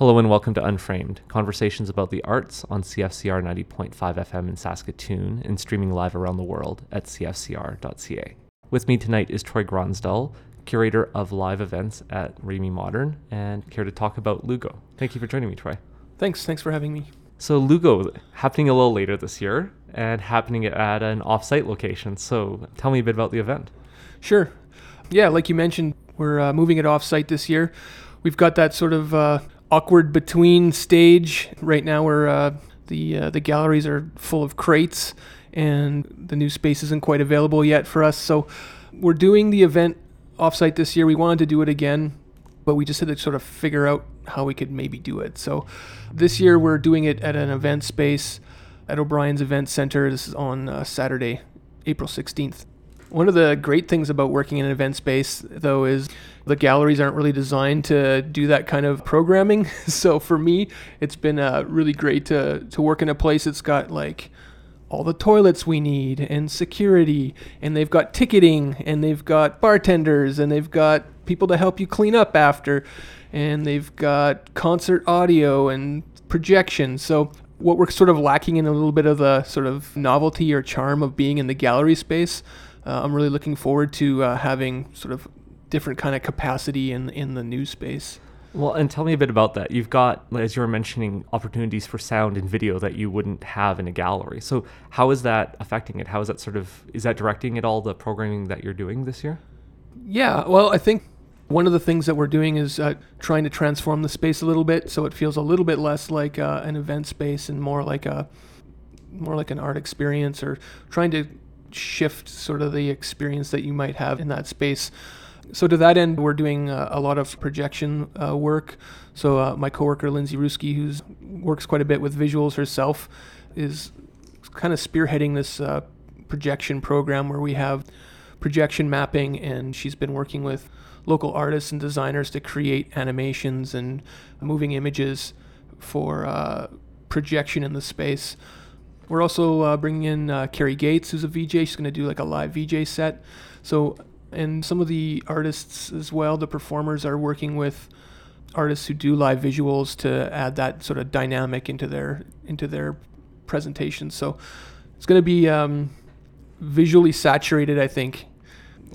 Hello and welcome to Unframed, conversations about the arts on CFCR 90.5 FM in Saskatoon and streaming live around the world at cfcr.ca. With me tonight is Troy Gronsdahl, curator of live events at Remai Modern, and here to talk about Lugo. Thank you for joining me, Troy. Thanks. Thanks for having me. So, Lugo happening a little later this year and happening at an off-site location. So, tell me a bit about the event. Sure. Yeah, like you mentioned, we're uh, moving it off-site this year. We've got that sort of uh, awkward between stage right now where uh, the uh, the galleries are full of crates and the new space isn't quite available yet for us. So we're doing the event offsite this year. We wanted to do it again, but we just had to sort of figure out how we could maybe do it. So this year we're doing it at an event space at O'Brien's Event Center. This is on uh, Saturday, April 16th. One of the great things about working in an event space, though, is the galleries aren't really designed to do that kind of programming. so for me, it's been uh, really great to, to work in a place that's got like all the toilets we need and security, and they've got ticketing, and they've got bartenders, and they've got people to help you clean up after, and they've got concert audio and projection. So what we're sort of lacking in a little bit of the sort of novelty or charm of being in the gallery space uh, I'm really looking forward to uh, having sort of different kind of capacity in in the new space. Well, and tell me a bit about that. You've got, as you were mentioning, opportunities for sound and video that you wouldn't have in a gallery. So, how is that affecting it? How is that sort of is that directing at all the programming that you're doing this year? Yeah, well, I think one of the things that we're doing is uh, trying to transform the space a little bit so it feels a little bit less like uh, an event space and more like a more like an art experience, or trying to shift sort of the experience that you might have in that space. So to that end, we're doing uh, a lot of projection uh, work. So uh, my coworker Lindsay Ruski, who works quite a bit with visuals herself, is kind of spearheading this uh, projection program where we have projection mapping, and she's been working with local artists and designers to create animations and moving images for uh, projection in the space. We're also uh, bringing in uh, Carrie Gates, who's a VJ. She's going to do like a live VJ set. So, and some of the artists as well, the performers are working with artists who do live visuals to add that sort of dynamic into their into their presentation. So, it's going to be um, visually saturated, I think.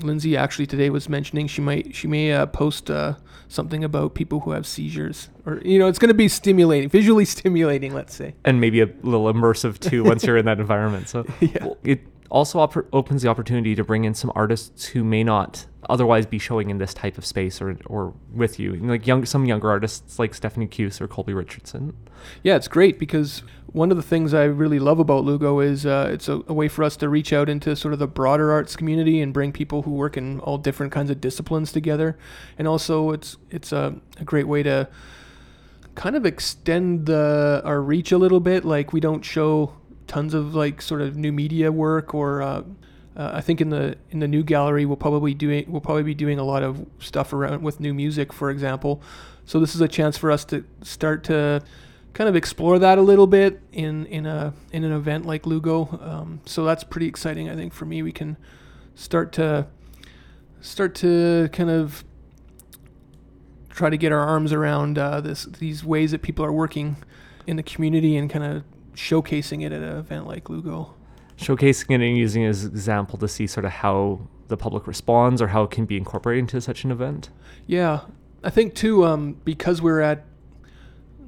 Lindsay actually today was mentioning she might she may uh, post uh, something about people who have seizures or you know it's going to be stimulating visually stimulating let's say. And maybe a little immersive too once you're in that environment so. Yeah. it also op- opens the opportunity to bring in some artists who may not otherwise be showing in this type of space or or with you. Like young some younger artists like Stephanie Cuse or Colby Richardson. Yeah it's great because one of the things I really love about Lugo is uh, it's a, a, way for us to reach out into sort of the broader arts community and bring people who work in all different kinds of disciplines together, and also it's it's a, a great way to kind of extend the our reach a little bit. Like we don't show tons of like sort of new media work or. Uh, uh, I think in the in the new gallery we'll probably doing we'll probably be doing a lot of stuff around with new music, for example. So this is a chance for us to start to kind of explore that a little bit in in a in an event like Lugo. Um, so that's pretty exciting. I think for me, we can start to start to kind of try to get our arms around uh, this these ways that people are working in the community and kind of showcasing it at an event like Lugo. Showcasing it and using it as an example to see sort of how the public responds or how it can be incorporated into such an event. Yeah, I think too um, because we're at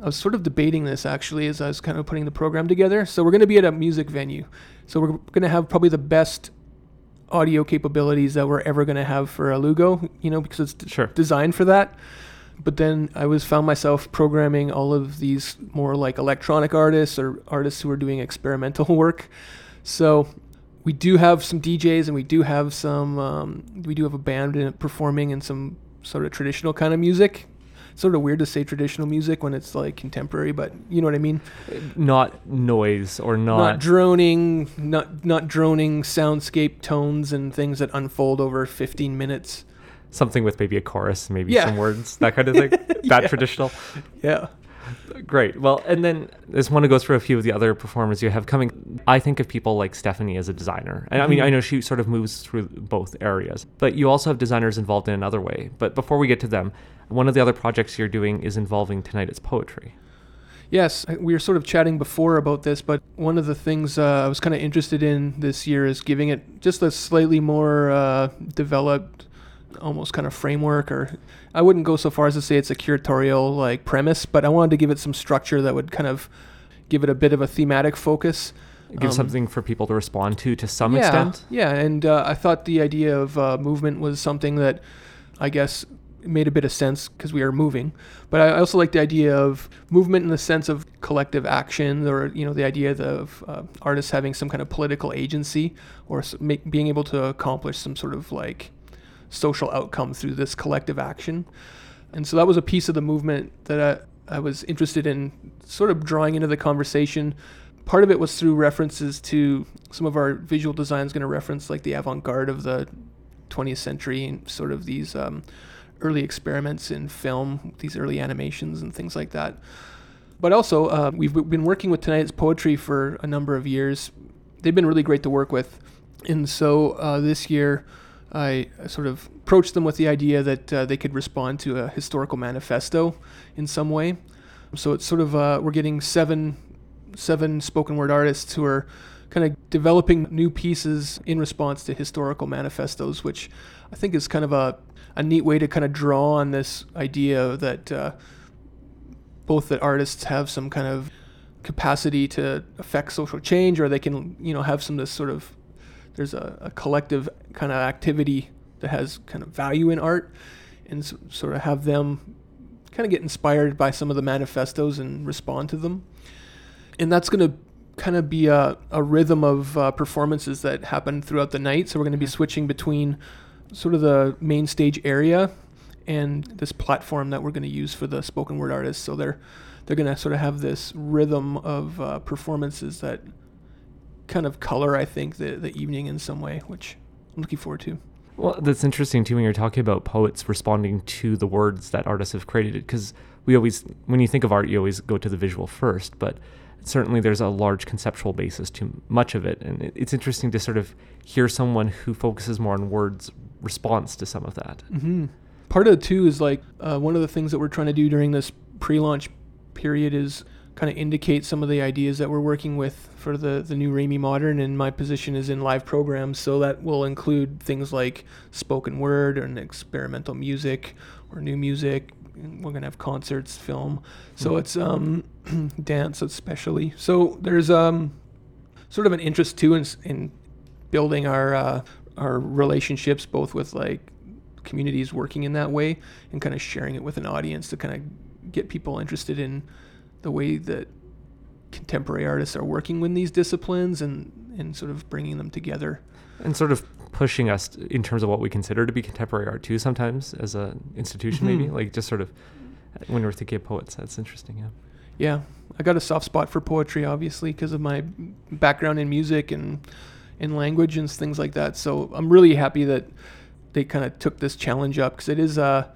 I was sort of debating this actually as I was kind of putting the program together. So we're going to be at a music venue. So we're going to have probably the best audio capabilities that we're ever going to have for a Lugo, you know, because it's sure. designed for that. But then I was found myself programming all of these more like electronic artists or artists who are doing experimental work. So we do have some DJs and we do have some um, we do have a band performing and some sort of traditional kind of music sort of weird to say traditional music when it's like contemporary, but you know what I mean. Not noise or not, not droning, not not droning soundscape tones and things that unfold over 15 minutes. Something with maybe a chorus, maybe yeah. some words, that kind of thing. that yeah. traditional. Yeah. Great. Well, and then I just want to go through a few of the other performers you have coming. I think of people like Stephanie as a designer. And I mean. I know she sort of moves through both areas, but you also have designers involved in another way. But before we get to them, one of the other projects you're doing is involving Tonight It's Poetry. Yes, we were sort of chatting before about this, but one of the things uh, I was kind of interested in this year is giving it just a slightly more uh, developed, almost kind of framework, or I wouldn't go so far as to say it's a curatorial like premise, but I wanted to give it some structure that would kind of give it a bit of a thematic focus. Give Um, something for people to respond to to some yeah, extent. Yeah, and uh, I thought the idea of uh, movement was something that I guess made a bit of sense because we are moving. But I also like the idea of movement in the sense of collective action, or you know, the idea of uh, artists having some kind of political agency, or make, being able to accomplish some sort of like social outcome through this collective action. And so that was a piece of the movement that I, I was interested in sort of drawing into the conversation. Part of it was through references to some of our visual designs, going to reference like the avant garde of the 20th century and sort of these um, early experiments in film, these early animations and things like that. But also, uh, we've been working with Tonight's Poetry for a number of years. They've been really great to work with. And so uh, this year, I sort of approached them with the idea that uh, they could respond to a historical manifesto in some way. So it's sort of uh, we're getting seven seven spoken word artists who are kind of developing new pieces in response to historical manifestos, which I think is kind of a, a neat way to kind of draw on this idea that uh, both that artists have some kind of capacity to affect social change, or they can you know have some of this sort of there's a, a collective kind of activity that has kind of value in art, and s- sort of have them kind of get inspired by some of the manifestos and respond to them. And that's going to kind of be a, a rhythm of uh, performances that happen throughout the night. So we're going to be switching between sort of the main stage area and this platform that we're going to use for the spoken word artists. So they're they're going to sort of have this rhythm of uh, performances that kind of color, I think, the the evening in some way, which I'm looking forward to. Well, that's interesting too when you're talking about poets responding to the words that artists have created. Because we always, when you think of art, you always go to the visual first, but certainly there's a large conceptual basis to much of it. And it's interesting to sort of hear someone who focuses more on words response to some of that. hmm Part of it too is like uh, one of the things that we're trying to do during this pre-launch period is kind of indicate some of the ideas that we're working with for the the new Remai Modern, and my position is in live programs, so that will include things like spoken word and experimental music or new music. We're gonna have concerts, film, so Mhm. it's um, dance especially. So there's um, sort of an interest too in, in building our uh, our relationships both with like communities working in that way and kind of sharing it with an audience to kind of get people interested in the way that contemporary artists are working with these disciplines and and sort of bringing them together. And sort of pushing us in terms of what we consider to be contemporary art too sometimes as an institution maybe Mhm. like just sort of when we're thinking of poets that's interesting yeah Yeah, I got a soft spot for poetry obviously because of my background in music and in language and things like that. So I'm really happy that they kind of took this challenge up because it is uh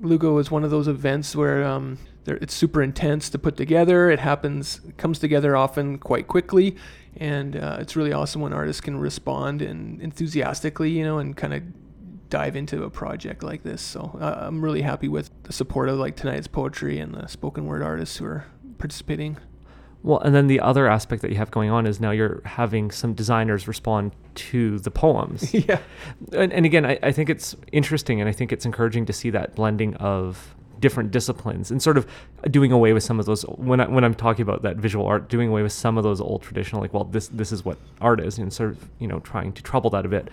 Lugo is one of those events where um, it's super intense to put together. It happens, comes together often quite quickly, and uh, it's really awesome when artists can respond and enthusiastically, you know, and kind of dive into a project like this. So uh, I'm really happy with the support of like tonight's poetry and the spoken word artists who are participating. Well, and then the other aspect that you have going on is now you're having some designers respond to the poems. yeah. and, and again, I, I think it's interesting and I think it's encouraging to see that blending of different disciplines and sort of doing away with some of those when I, when I'm talking about that visual art doing away with some of those old traditional like well this this is what art is and sort of you know trying to trouble that a bit.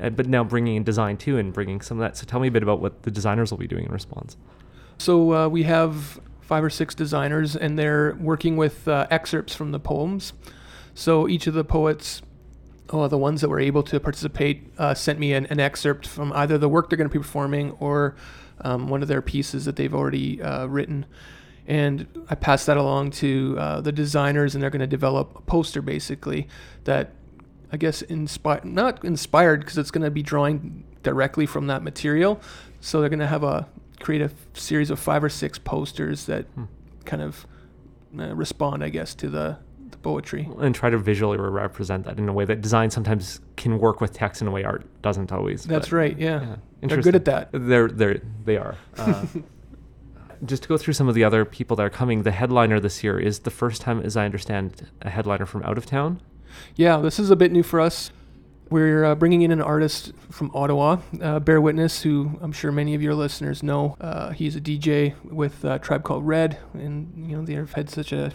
Uh, but now bringing in design too and bringing some of that. So tell me a bit about what the designers will be doing in response. So uh, we have five or six designers, and they're working with uh, excerpts from the poems. So each of the poets, oh, the ones that were able to participate, uh, sent me an, an excerpt from either the work they're going to be performing or um, one of their pieces that they've already uh, written. And I passed that along to uh, the designers, and they're going to develop a poster basically that I guess inspired, not inspired because it's going to be drawing directly from that material. So they're going to have a create a series of five or six posters that Hmm. kind of uh, respond, I guess, to the the poetry. and try to visually represent that in a way that design sometimes can work with text in a way art doesn't always. That's but, right. Yeah, Yeah, they're good at that. They're they're they are. Uh, just to go through some of the other people that are coming, the headliner this year is the first time, as I understand, a headliner from out of town. Yeah, this is a bit new for us. We're uh, bringing in an artist from Ottawa, uh, Bear Witness, who I'm sure many of your listeners know. Uh, he's a DJ with a Tribe Called Red, and you know they've had such a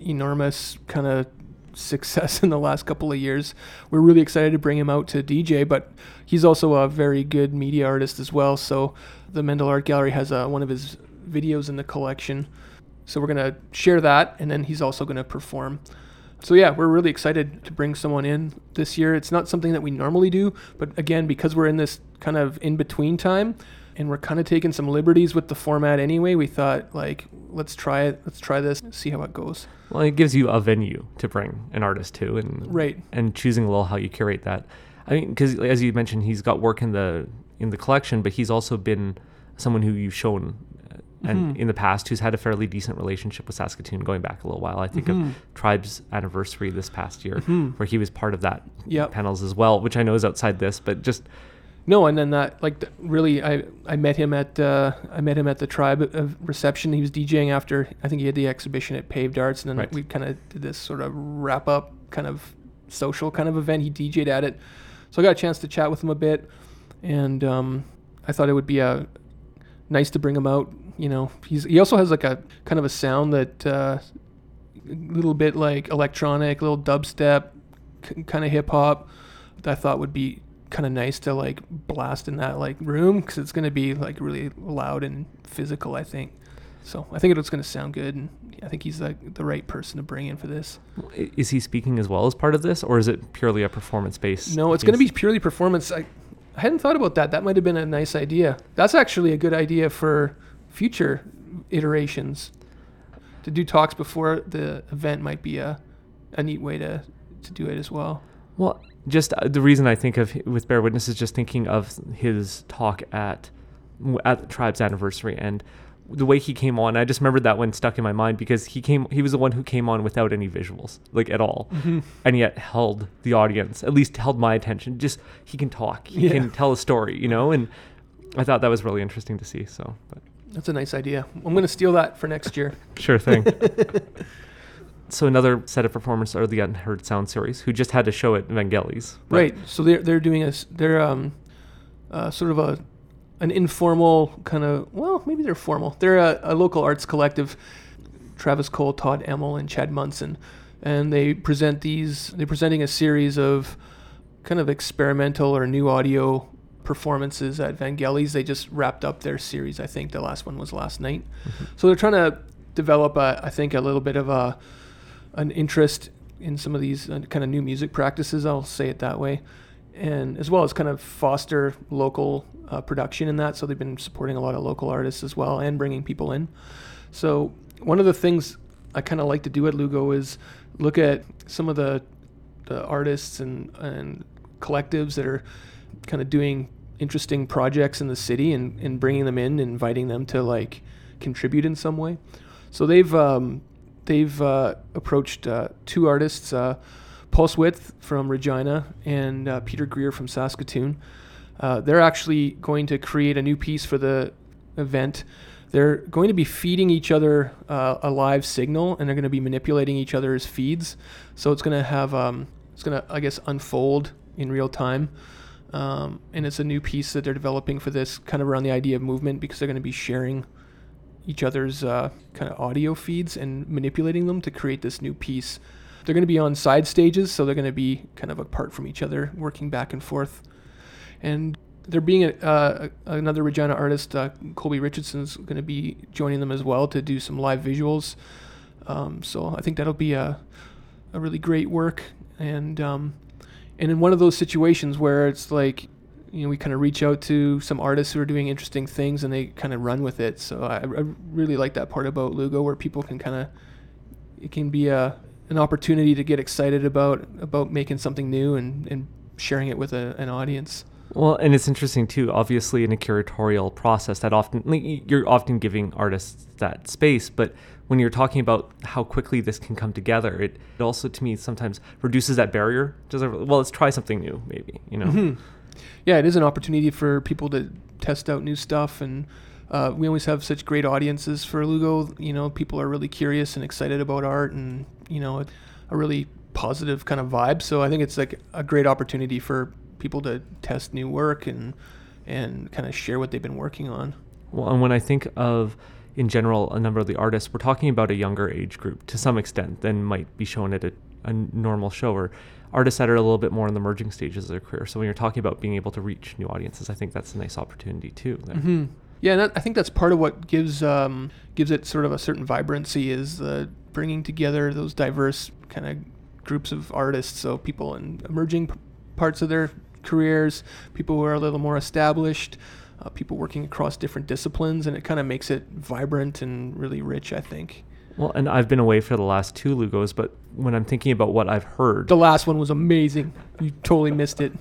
enormous kind of success in the last couple of years. We're really excited to bring him out to DJ, but he's also a very good media artist as well. So the Mendel Art Gallery has uh, one of his videos in the collection. So we're gonna share that, and then he's also gonna perform. So yeah, we're really excited to bring someone in this year. It's not something that we normally do, but again, because we're in this kind of in between time, and we're kind of taking some liberties with the format anyway, we thought like let's try it, let's try this, see how it goes. Well, it gives you a venue to bring an artist to, and Right. and choosing a little how you curate that. I mean, because as you mentioned, he's got work in the in the collection, but he's also been someone who you've shown. uh, And Mhm. in the past, who's had a fairly decent relationship with Saskatoon going back a little while. I think Mhm. of Tribe's anniversary this past year, Mhm. where he was part of that Yep. panels as well, which I know is outside this, but just No, and then that like really, I I met him at uh, I met him at the tribe of reception. He was DJing after I think he had the exhibition at Paved Arts, and then Right. we kind of did this sort of wrap up kind of social kind of event. He DJ'd at it, so I got a chance to chat with him a bit, and um, I thought it would be uh, nice to bring him out. You know, he's he also has like a kind of a sound that uh, a little bit like electronic, little dubstep, k- kind of hip hop. that I thought would be kind of nice to like blast in that like room because it's going to be like really loud and physical. I think. So I think it's going to sound good, and I think he's like the right person to bring in for this. is he speaking as well as part of this, or is it purely a performance based? No, it's going to be purely performance. I, I hadn't thought about that. That might have been a nice idea. That's actually a good idea for future iterations. To do talks before the event might be a, a neat way to, to do it as well. Well, just uh, the reason I think of with Bear Witness is just thinking of his talk at at the tribe's anniversary and the way he came on. I just remembered that one stuck in my mind because he came. He was the one who came on without any visuals, like at all, and yet held the audience. At least held my attention. Just he can talk. He Yeah. can tell a story. You know, and I thought that was really interesting to see. So, but That's a nice idea. I'm going to steal that for next year. Sure thing. so another set of performers are the Unheard Sound series, who just had a show at Vangelis. Right. So they're they're doing a they're um uh, sort of a an informal kind of well maybe they're formal. They're a, a local arts collective. Travis Cole, Todd Emmel, and Chad Munson, and they present these. They're presenting a series of kind of experimental or new audio performances at Vangelis. They just wrapped up their series. I think the last one was last night. So they're trying to develop, a, I think, a little bit of a an interest in some of these uh, kind of new music practices. I'll say it that way, and as well as kind of foster local uh, production in that. So they've been supporting a lot of local artists as well and bringing people in. So one of the things I kind of like to do at Lugo is look at some of the the artists and and collectives that are kind of doing interesting projects in the city and, and bringing them in, inviting them to like contribute in some way. So they've um, they've uh, approached uh, two artists, uh, Paul Swith from Regina and uh, Peter Greer from Saskatoon. Uh, they're actually going to create a new piece for the event. They're going to be feeding each other uh, a live signal, and they're going to be manipulating each other's feeds. So it's going to have um, it's going to I guess unfold in real time. Um, and it's a new piece that they're developing for this, kind of around the idea of movement, because they're going to be sharing each other's uh, kind of audio feeds and manipulating them to create this new piece. They're going to be on side stages, so they're going to be kind of apart from each other, working back and forth. And there being a, uh, another Regina artist, uh, Colby Richardson's going to be joining them as well to do some live visuals. Um, so I think that'll be a, a really great work. And um, and in one of those situations where it's like, you know, we kind of reach out to some artists who are doing interesting things and they kind of run with it. So I, I really like that part about Lugo where people can kind of, it can be a an opportunity to get excited about about making something new and, and sharing it with a, an audience. Well, and it's interesting too. Obviously, in a curatorial process, that often you're often giving artists that space, but when you're talking about how quickly this can come together, it, it also to me sometimes reduces that barrier. Just well, let's try something new, maybe you know. Mhm. Yeah, it is an opportunity for people to test out new stuff, and uh, we always have such great audiences for Lugo. You know, people are really curious and excited about art, and you know, a really positive kind of vibe. So I think it's like a great opportunity for people to test new work and and kind of share what they've been working on. Well, and when I think of in general a number of the artists, we're talking about a younger age group to some extent than might be shown at a, a normal show or artists that are a little bit more in the merging stages of their career. So when you're talking about being able to reach new audiences, I think that's a nice opportunity too. there. hmm Yeah, and that, I think that's part of what gives um, gives it sort of a certain vibrancy is bringing together those diverse kind of groups of artists. So people in emerging p- parts of their careers, people who are a little more established, uh, people working across different disciplines, and it kind of makes it vibrant and really rich. I think Well, and I've been away for the last two Lugos, but when I'm thinking about what I've heard, the last one was amazing. You totally missed it.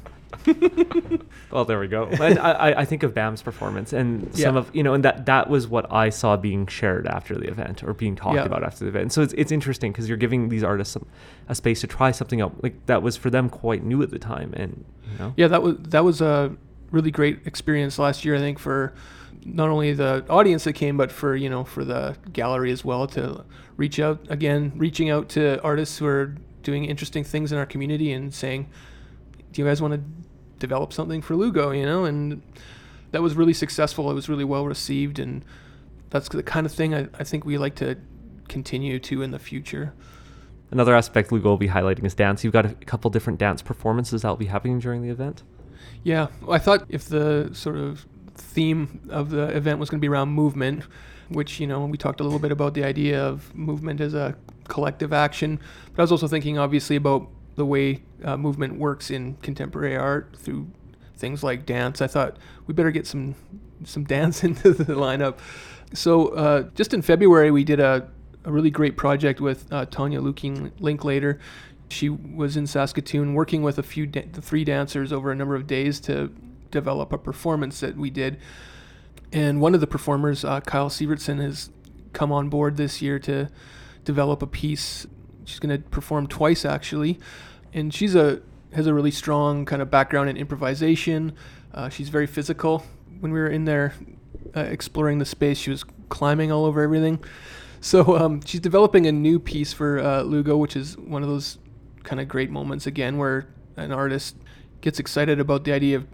well, there we go. And I, I- I think of Bam's performance and some Yeah. of you know, and that that was what I saw being shared after the event or being talked Yeah. about after the event. So it's it's interesting because you're giving these artists some, a space to try something out like that was for them quite new at the time, and you know, Yeah, that was that was a really great experience last year. I think for not only the audience that came, but for you know for the gallery as well to reach out again, reaching out to artists who are doing interesting things in our community and saying, "Do you guys want to develop something for Lugo?" You know, and that was really successful. It was really well received, and that's the kind of thing I, I think we like to continue to in the future. Another aspect Lugo will be highlighting is dance. You've got a couple different dance performances that will be happening during the event. Yeah, I thought if the sort of theme of the event was going to be around movement, which, you know, we talked a little bit about the idea of movement as a collective action, but I was also thinking obviously about the way uh, movement works in contemporary art through things like dance. I thought we better get some some dance into the lineup. So uh, just in February, we did a, a really great project with uh, Tanya Lukin Linklater. She was in Saskatoon working with a few da- three dancers over a number of days to develop a performance that we did. And one of the performers, uh, Kyle Sievertson, has come on board this year to develop a piece. She's going to perform twice actually, and she's a has a really strong kind of background in improvisation. Uh, she's very physical. When we were in there uh, exploring the space, she was climbing all over everything. So um, she's developing a new piece for uh, Lugo, which is one of those kind of great moments again where an artist gets excited about the idea of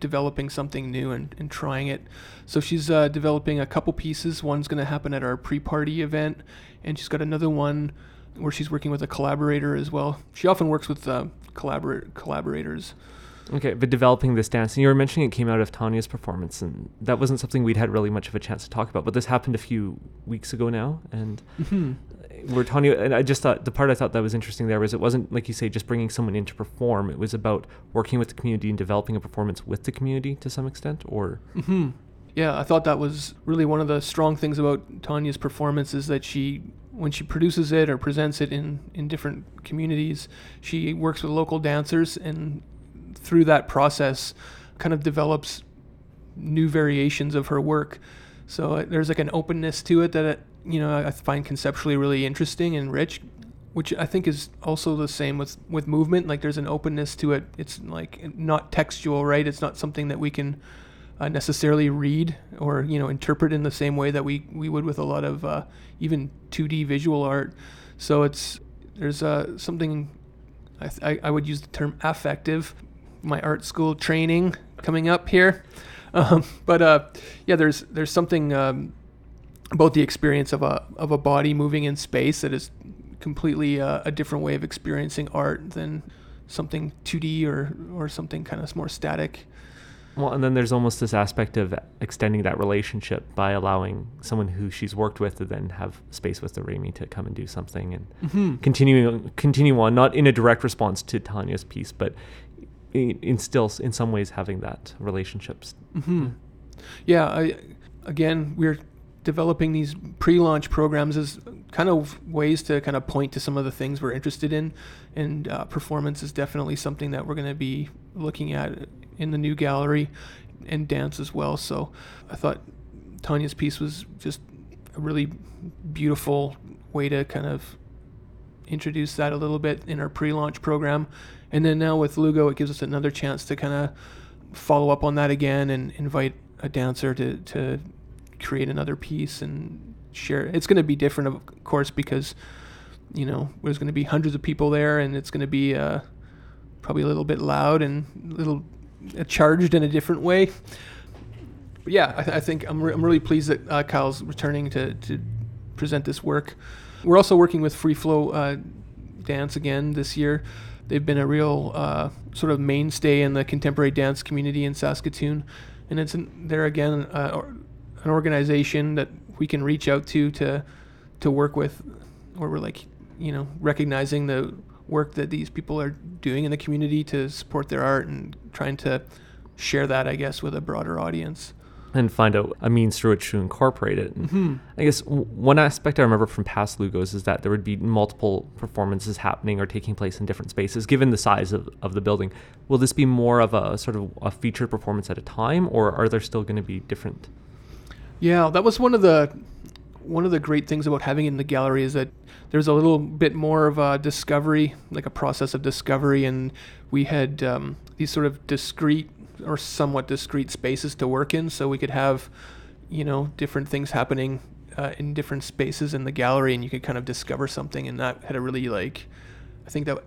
developing something new and, and trying it. So she's uh, developing a couple pieces. One's going to happen at our pre-party event, and she's got another one where she's working with a collaborator as well. She often works with uh, collabor- collaborators. Okay, but developing this dance, and you were mentioning it came out of Tanya's performance, and that wasn't something we'd had really much of a chance to talk about. But this happened a few weeks ago now, and where Tanya and I just thought the part I thought that was interesting there was it wasn't like you say just bringing someone in to perform. It was about working with the community and developing a performance with the community to some extent. Or hmm Yeah, I thought that was really one of the strong things about Tanya's performance is that she, when she produces it or presents it in, in different communities, she works with local dancers and through that process kind of develops new variations of her work. So uh, there's like an openness to it that, it, you know, I find conceptually really interesting and rich, which I think is also the same with, with movement. Like there's an openness to it. It's like not textual, right? It's not something that we can uh, necessarily read or you know interpret in the same way that we we would with a lot of uh, even 2D visual art. So it's there's uh, something I, th- I would use the term affective. My art school training coming up here, um, but uh, yeah, there's there's something um, about the experience of a of a body moving in space that is completely uh, a different way of experiencing art than something 2D or or something kind of more static. well, and then there's almost this aspect of extending that relationship by allowing someone who she's worked with to then have space with the Remai to come and do something and Mm-hmm. continuing continue on, not in a direct response to Tanya's piece, but in, in still in some ways having that relationships. hmm Yeah, I, again, we're developing these pre-launch programs as kind of ways to kind of point to some of the things we're interested in, and uh, performance is definitely something that we're going to be looking at in the new gallery and dance as well. So I thought Tanya's piece was just a really beautiful way to kind of introduce that a little bit in our pre-launch program. And then now with Lugo, it gives us another chance to kind of follow up on that again and invite a dancer to, to create another piece and share. It's going to be different, of course, because you know there's going to be hundreds of people there, and it's going to be uh, probably a little bit loud and a little uh, charged in a different way. But yeah, I, th- I think I'm, re- I'm really pleased that uh, Kyle's returning to, to present this work. We're also working with Free Flow uh, Dance again this year. They've been a real uh, sort of mainstay in the contemporary dance community in Saskatoon, and it's an, there again uh, an organization that we can reach out to to to work with, where we're like you know recognizing the work that these people are doing in the community to support their art and trying to share that, I guess, with a broader audience and find out a means through which to incorporate it. Mm-hmm. I guess w- one aspect I remember from past Lugos is that there would be multiple performances happening or taking place in different spaces, given the size of, of the building. Will this be more of a sort of a featured performance at a time, or are there still going to be different? Yeah, that was one of the one of the great things about having it in the gallery is that there's a little bit more of a discovery, like a process of discovery, and we had um, these sort of discrete or somewhat discrete spaces to work in, so we could have, you know, different things happening uh, in different spaces in the gallery, and you could kind of discover something, and that had a really like, I think that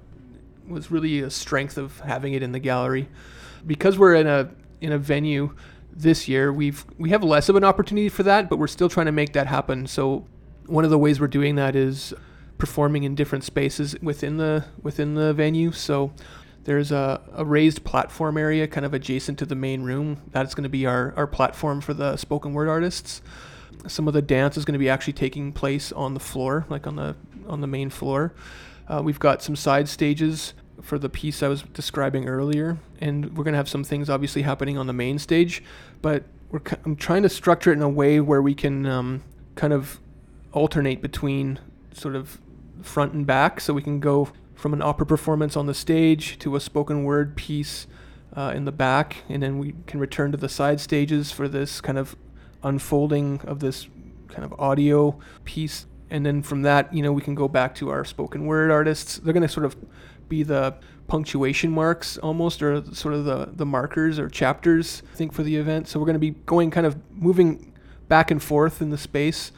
was really a strength of having it in the gallery, because we're in a in a venue this year we've we have less of an opportunity for that but we're still trying to make that happen. So one of the ways we're doing that is performing in different spaces within the within the venue. So there's a, a raised platform area kind of adjacent to the main room. That's going to be our, our platform for the spoken word artists. Some of the dance is going to be actually taking place on the floor, like on the on the main floor. Uh, we've got some side stages for the piece I was describing earlier, and we're going to have some things obviously happening on the main stage. But we're I'm trying to structure it in a way where we can um, kind of alternate between sort of front and back, so we can go from an opera performance on the stage to a spoken word piece uh, in the back, and then we can return to the side stages for this kind of unfolding of this kind of audio piece. And then from that, you know, we can go back to our spoken word artists. They're going to sort of be the punctuation marks almost, or sort of the, the markers or chapters, I think, for the event. So we're going to be going kind of moving back and forth in the space.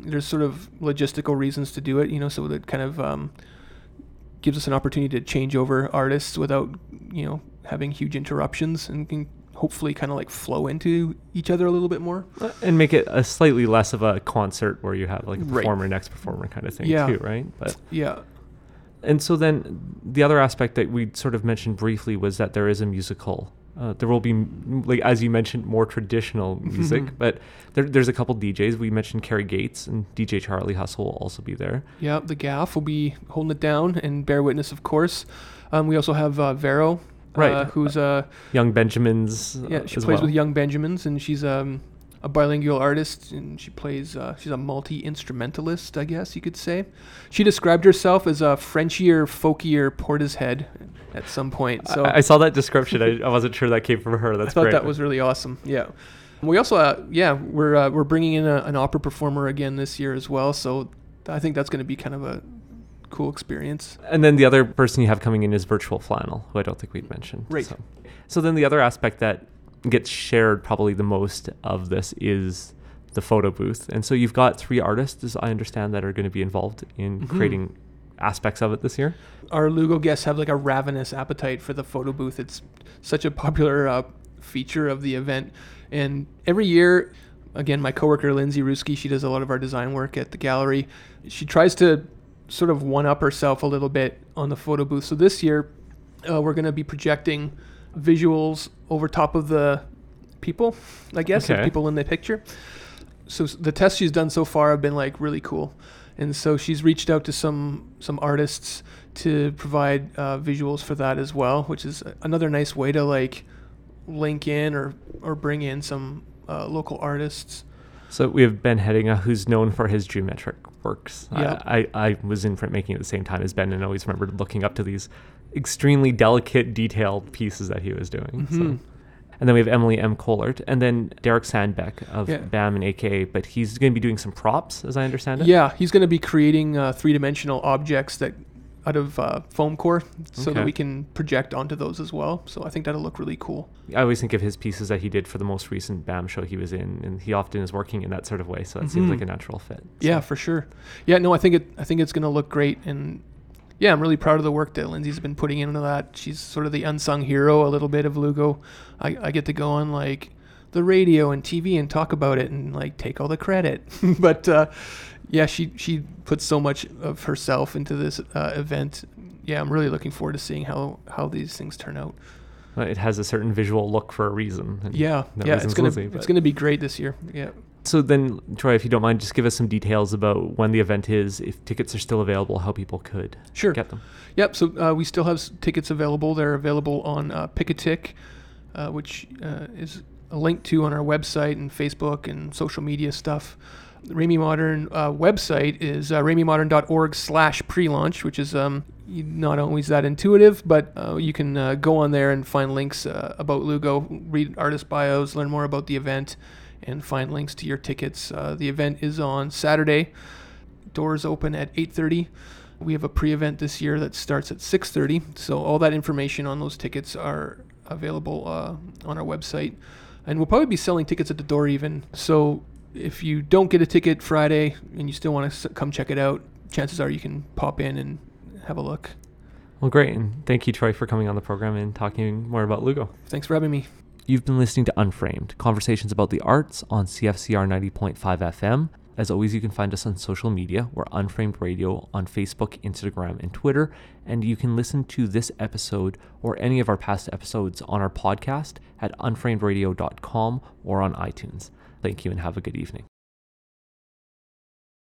There's sort of logistical reasons to do it, you know, so that kind of um, gives us an opportunity to change over artists without you know having huge interruptions and can hopefully kind of like flow into each other a little bit more uh, and make it a slightly less of a concert where you have like a performer right. next performer kind of thing yeah. too right but yeah and so then the other aspect that we sort of mentioned briefly was that there is a musical uh, there will be, like as you mentioned, more traditional music, but there, there's a couple DJs. We mentioned Kerry Gates and DJ Charlie Hustle will also be there. Yeah, the Gaff will be holding it down, and Bear Witness, of course. Um, we also have uh, Vero, right, uh, who's uh, Young Benjamins. Yeah, she plays well. with Young Benjamins, and she's um, a bilingual artist, and she plays. Uh, she's a multi instrumentalist, I guess you could say. She described herself as a Frenchier, folkier Portishead at some point. So I, I saw that description. I, I, wasn't sure that came from her. That's I thought great. that was really awesome. Yeah. We also, uh, yeah, we're uh, we're bringing in a, an opera performer again this year as well. So I think that's going to be kind of a cool experience. And then the other person you have coming in is Virtual Flannel, who I don't think we'd mentioned. Right. So, so then the other aspect that gets shared probably the most of this is the photo booth. And so you've got three artists, as I understand, that are going to be involved in mm-hmm. creating aspects of it this year. Our Lugo guests have like a ravenous appetite for the photo booth. It's such a popular uh, feature of the event. And every year, again, my coworker Lindsay Ruski, she does a lot of our design work at the gallery. She tries to sort of one up herself a little bit on the photo booth. So this year, uh, we're going to be projecting visuals over top of the people, I guess, okay. people in the picture. So the tests she's done so far have been like really cool, and so she's reached out to some some artists to provide uh, visuals for that as well, which is another nice way to like link in or or bring in some uh, local artists. So we have Ben Hedinga, who's known for his geometric works. I, I, I was in printmaking at the same time as Ben and always remembered looking up to these extremely delicate, detailed pieces that he was doing. Mm-hmm. So. And then we have Emily M. Collert, and then Derek Sandbeck of Yeah. BAM and AKA, but he's going to be doing some props, as I understand it. Yeah, he's going to be creating uh, three-dimensional objects that out of uh, foam core, so Okay. that we can project onto those as well. So I think that'll look really cool. I always think of his pieces that he did for the most recent BAM show he was in, and he often is working in that sort of way, so that seems Mhm. like a natural fit. So- Yeah, for sure. Yeah, no, I think it. I think it's going to look great, and yeah, I'm really proud of the work that Lindsay's been putting into that. She's sort of the unsung hero a little bit of Lugo. I, I get to go on like the radio and TV and talk about it and like take all the credit, but uh, yeah, she she puts so much of herself into this uh, event. Yeah, I'm really looking forward to seeing how how these things turn out. It has a certain visual look for a reason. Yeah, yeah, it's gonna Lizzie, it's gonna be great this year. Yeah. So then, Troy, if you don't mind, just give us some details about when the event is, if tickets are still available, how people could Sure. get them. Yep. So uh, we still have s- tickets available. They're available on uh, Picatic, uh, which uh, is a link to on our website and Facebook and social media stuff. Remai Modern uh, website is uh, remaimodern.org slash pre-launch, which is um, not always that intuitive, but uh, you can uh, go on there and find links uh, about Lugo, read artist bios, learn more about the event, and find links to your tickets. Uh, the event is on Saturday. Doors open at 8:30. We have a pre-event this year that starts at 6:30. So all that information on those tickets are available on our website, and we'll probably be selling tickets at the door even. So if you don't get a ticket Friday and you still want to come check it out, chances are you can pop in and have a look. Well, great. And thank you, Troy, for coming on the program and talking more about Lugo. Thanks for having me. You've been listening to Unframed, conversations about the arts on CFCR 90.5 FM. As always, you can find us on social media. We're Unframed Radio on Facebook, Instagram, and Twitter. And you can listen to this episode or any of our past episodes on our podcast at unframedradio.com or on iTunes. Thank you and have a good evening.